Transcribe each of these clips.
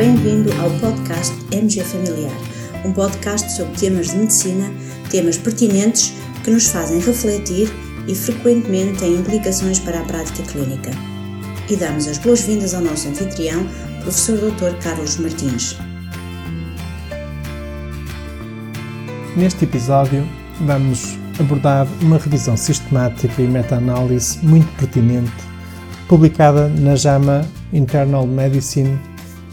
ao podcast MG Familiar, um podcast sobre temas de medicina, temas pertinentes que nos fazem refletir e frequentemente têm implicações para a prática clínica. E damos as boas-vindas ao nosso anfitrião, professor Dr. Carlos Martins. Neste episódio, vamos abordar uma revisão sistemática e meta-análise muito pertinente, publicada na JAMA Internal Medicine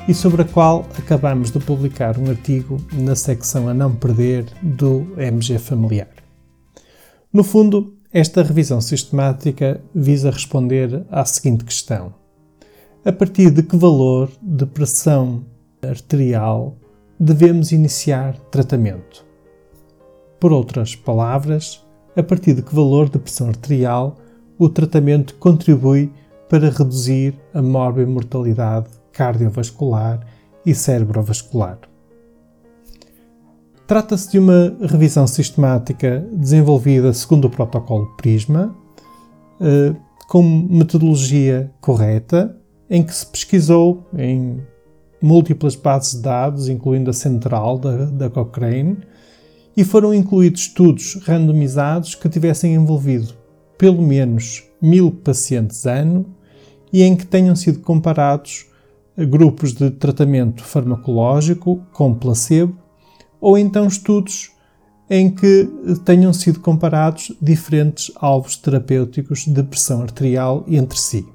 e sobre a qual acabamos de publicar um artigo na secção A Não Perder do MG Familiar. No fundo, esta revisão sistemática visa responder à seguinte questão: a partir de que valor de pressão arterial devemos iniciar tratamento? Por outras palavras, a partir de que valor de pressão arterial o tratamento contribui para reduzir a mórbida mortalidade cardiovascular e cerebrovascular. Trata-se de uma revisão sistemática desenvolvida segundo o protocolo PRISMA, eh, com metodologia correta, em que se pesquisou em múltiplas bases de dados, incluindo a central da, da Cochrane, e foram incluídos estudos randomizados que tivessem envolvido pelo menos mil pacientes ano e em que tenham sido comparados grupos de tratamento farmacológico com placebo ou então estudos em que tenham sido comparados diferentes alvos terapêuticos de pressão arterial entre si.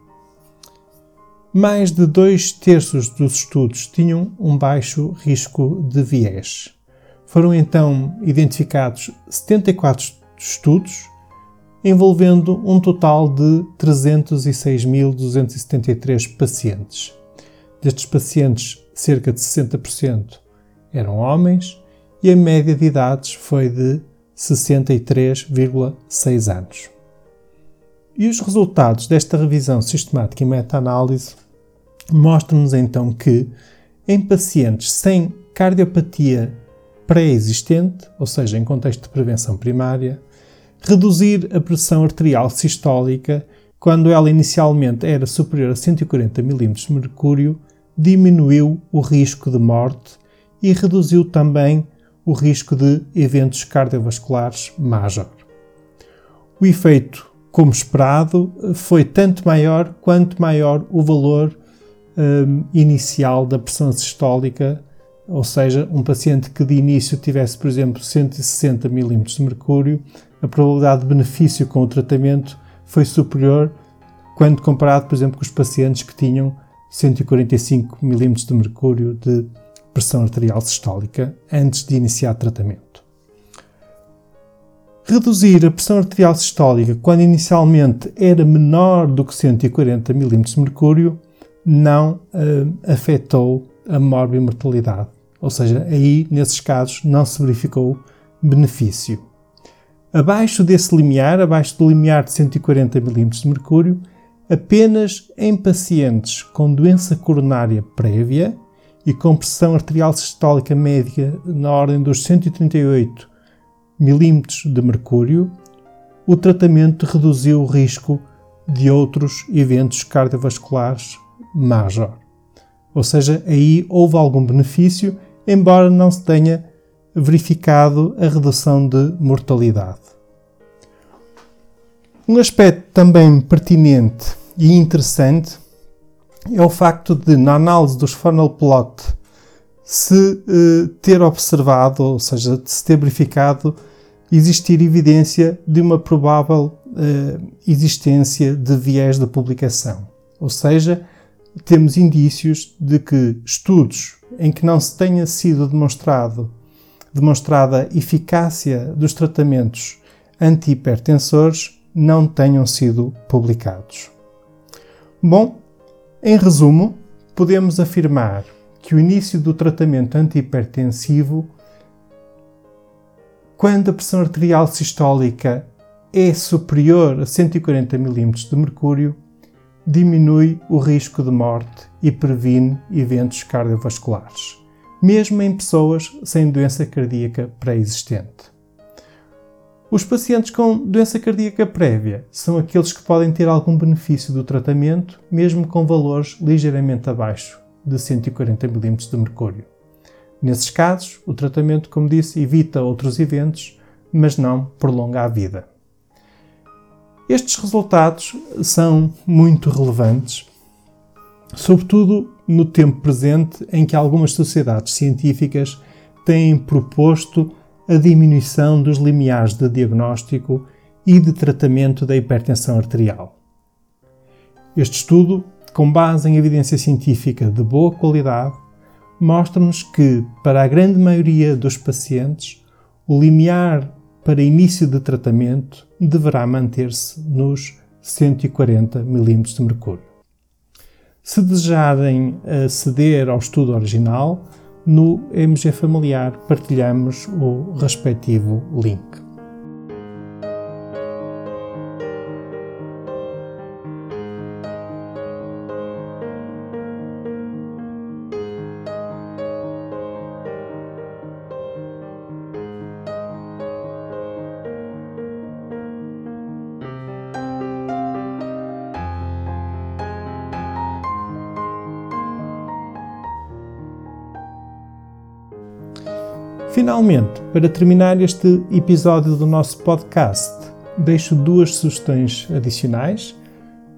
Mais de dois terços dos estudos tinham um baixo risco de viés. Foram então identificados 74 estudos, envolvendo um total de 306.273 pacientes. Destes pacientes, cerca de 60% eram homens e a média de idades foi de 63,6 anos. E os resultados desta revisão sistemática e meta-análise mostram-nos então que, em pacientes sem cardiopatia pré-existente, ou seja, em contexto de prevenção primária, reduzir a pressão arterial sistólica quando ela inicialmente era superior a 140 mm de mercúrio, diminuiu o risco de morte e reduziu também o risco de eventos cardiovasculares major. O efeito, como esperado, foi tanto maior quanto maior o valor um, inicial da pressão sistólica ou seja, um paciente que de início tivesse, por exemplo, 160 mm de mercúrio, a probabilidade de benefício com o tratamento foi superior quando comparado, por exemplo, com os pacientes que tinham 145 mm de mercúrio de pressão arterial sistólica antes de iniciar tratamento. Reduzir a pressão arterial sistólica quando inicialmente era menor do que 140 mm de mercúrio não uh, afetou a morbimortalidade. Ou seja, aí, nesses casos, não se verificou benefício. Abaixo desse limiar, abaixo do limiar de 140 mm de mercúrio, apenas em pacientes com doença coronária prévia e com pressão arterial sistólica média na ordem dos 138 mm de mercúrio, o tratamento reduziu o risco de outros eventos cardiovasculares major. Ou seja, aí houve algum benefício, embora não se tenha verificado a redução de mortalidade. Um aspecto também pertinente e interessante é o facto de, na análise dos funnel plot, se eh, ter observado, ou seja, de se ter verificado existir evidência de uma provável eh, existência de viés de publicação. Ou seja, temos indícios de que estudos em que não se tenha sido demonstrado, demonstrada eficácia dos tratamentos antihipertensores não tenham sido publicados. Bom, em resumo, podemos afirmar que o início do tratamento antihipertensivo, quando a pressão arterial sistólica é superior a 140 mm de mercúrio, diminui o risco de morte e previne eventos cardiovasculares, mesmo em pessoas sem doença cardíaca pré-existente. Os pacientes com doença cardíaca prévia são aqueles que podem ter algum benefício do tratamento, mesmo com valores ligeiramente abaixo de 140 mm de mercúrio. Nesses casos, o tratamento, como disse, evita outros eventos, mas não prolonga a vida. Estes resultados são muito relevantes, sobretudo no tempo presente em que algumas sociedades científicas têm proposto a diminuição dos limiares de diagnóstico e de tratamento da hipertensão arterial. Este estudo, com base em evidência científica de boa qualidade, mostra-nos que, para a grande maioria dos pacientes, o limiar para início de tratamento deverá manter-se nos 140 mm de mercúrio. Se desejarem aceder ao estudo original, no MG Familiar partilhamos o respectivo link. Finalmente, para terminar este episódio do nosso podcast, deixo duas sugestões adicionais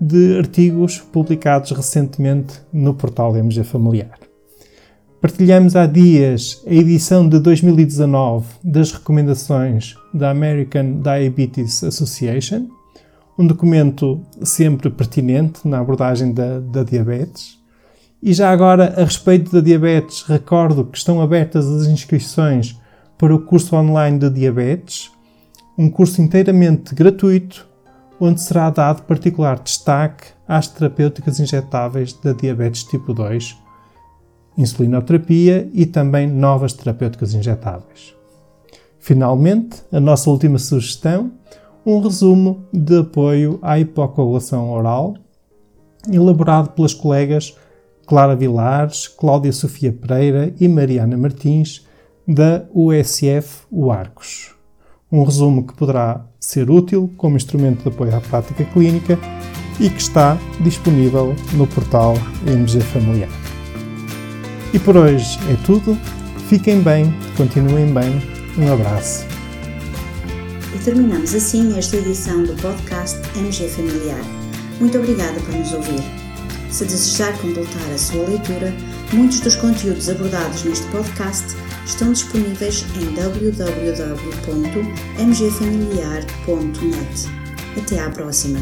de artigos publicados recentemente no portal MG Familiar. Partilhamos há dias a edição de 2019 das recomendações da American Diabetes Association, um documento sempre pertinente na abordagem da, da diabetes. E já agora, a respeito da diabetes, recordo que estão abertas as inscrições para o curso online de diabetes, um curso inteiramente gratuito, onde será dado particular destaque às terapêuticas injetáveis da diabetes tipo 2, insulinoterapia e também novas terapêuticas injetáveis. Finalmente, a nossa última sugestão, um resumo de apoio à hipocoagulação oral, elaborado pelas colegas Clara Vilares, Cláudia Sofia Pereira e Mariana Martins, da USF UARCOS. Um resumo que poderá ser útil como instrumento de apoio à prática clínica e que está disponível no portal MG Familiar. E por hoje é tudo. Fiquem bem, continuem bem. Um abraço. E terminamos assim esta edição do podcast MG Familiar. Muito obrigada por nos ouvir. Se desejar completar a sua leitura, muitos dos conteúdos abordados neste podcast estão disponíveis em www.mgfamiliar.net. Até à próxima!